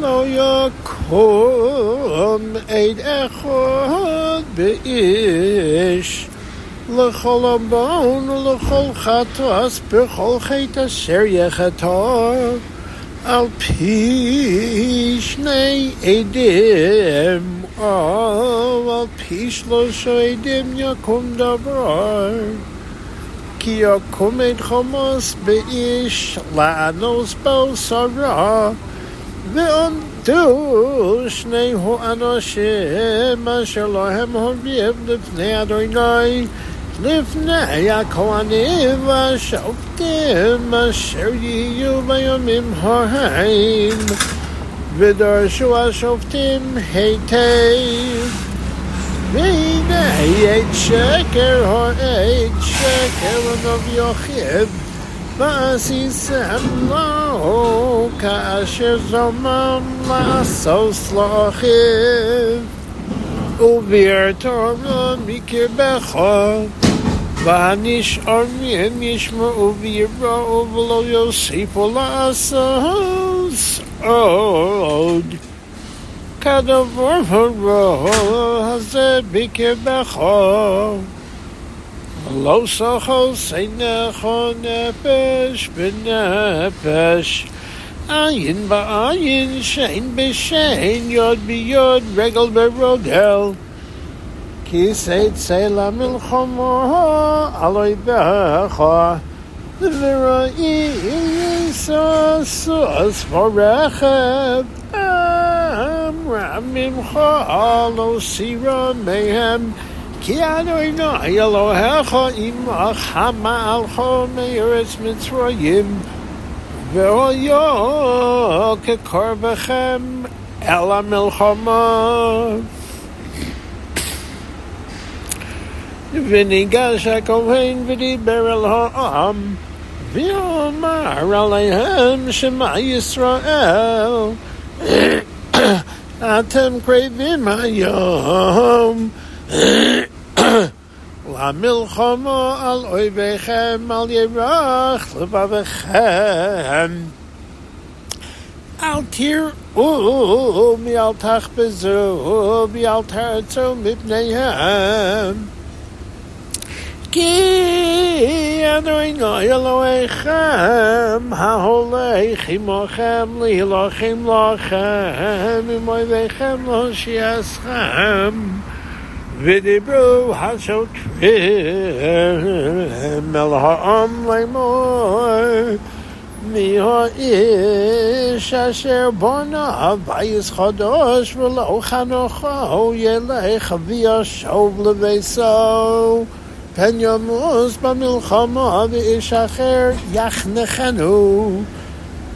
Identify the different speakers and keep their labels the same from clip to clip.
Speaker 1: לא יקום עד אחד באיש לכל הבון ולכל חטוס בכל חטא אשר יחטא על פי שני עדים או על פי שלושה עדים יקום דבר כי יקום עד חומוס באיש לאנוס בו שרה ועמדו שני האנשים אשר להם הוריב לפני אדוני לפני הכהנים והשופטים אשר יהיו בימים ההם. ודרשו השופטים היטב והנה עת שקר העת שקר ונוב יוכיב ועשיסם לו כאשר זומם לעשוס לאחיו ובירתו מקרבך והנשאר מהם ישמעו ויראו ולא יוסיפו לעשוס עוד כדבר הרע הזה בקרבך לא סחו סינך נפש בנפש עין בעין, שיין בשין, יוד ביוד, רגל ברגל. כיסא צלע מלחמה על אויביך, וראי סוס ורכב, אמרה ממך לא סירה מהם, כי אדוני אלוהיך עמך המלך מארץ מצרים, ואויו כקרבכם אל המלחמה. וניגש הכהן ודיבר אל העם, ואומר עליהם שמע ישראל, אתם קרבים היום למלחמה על אויביכם, על ירח לבביכם. אל תראו, ואל תחפזו, ואל תרצו מפניהם. כי אדוני אלוהיכם ההולך עמכם להילחם לכם עם אויביכם להושיעכם ודיברו השוטרים אל העם לאמור מי האיש אשר בונה בייס חדש ולא חנוכו ילך וישוב לביתו פן ימוס במלחמה ואיש אחר יחנכנו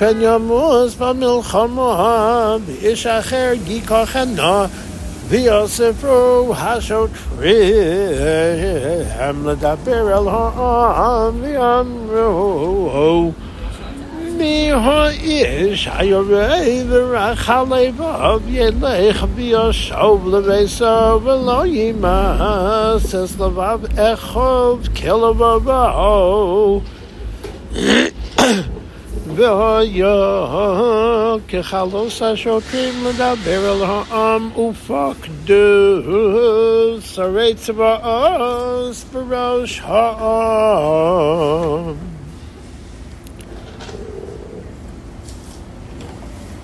Speaker 1: פן ימוס במלחמה ואיש אחר ייקחנו ויוספו השוטרים לדבר אל העם ויאמרו מי האיש היורה ורחל לבב ילך וישוב לביתו ולא ימאס את לבב אכוב כלבבו והיה כחלוס השוטרים לדבר אל העם ופקדו שרי צבאות בראש העם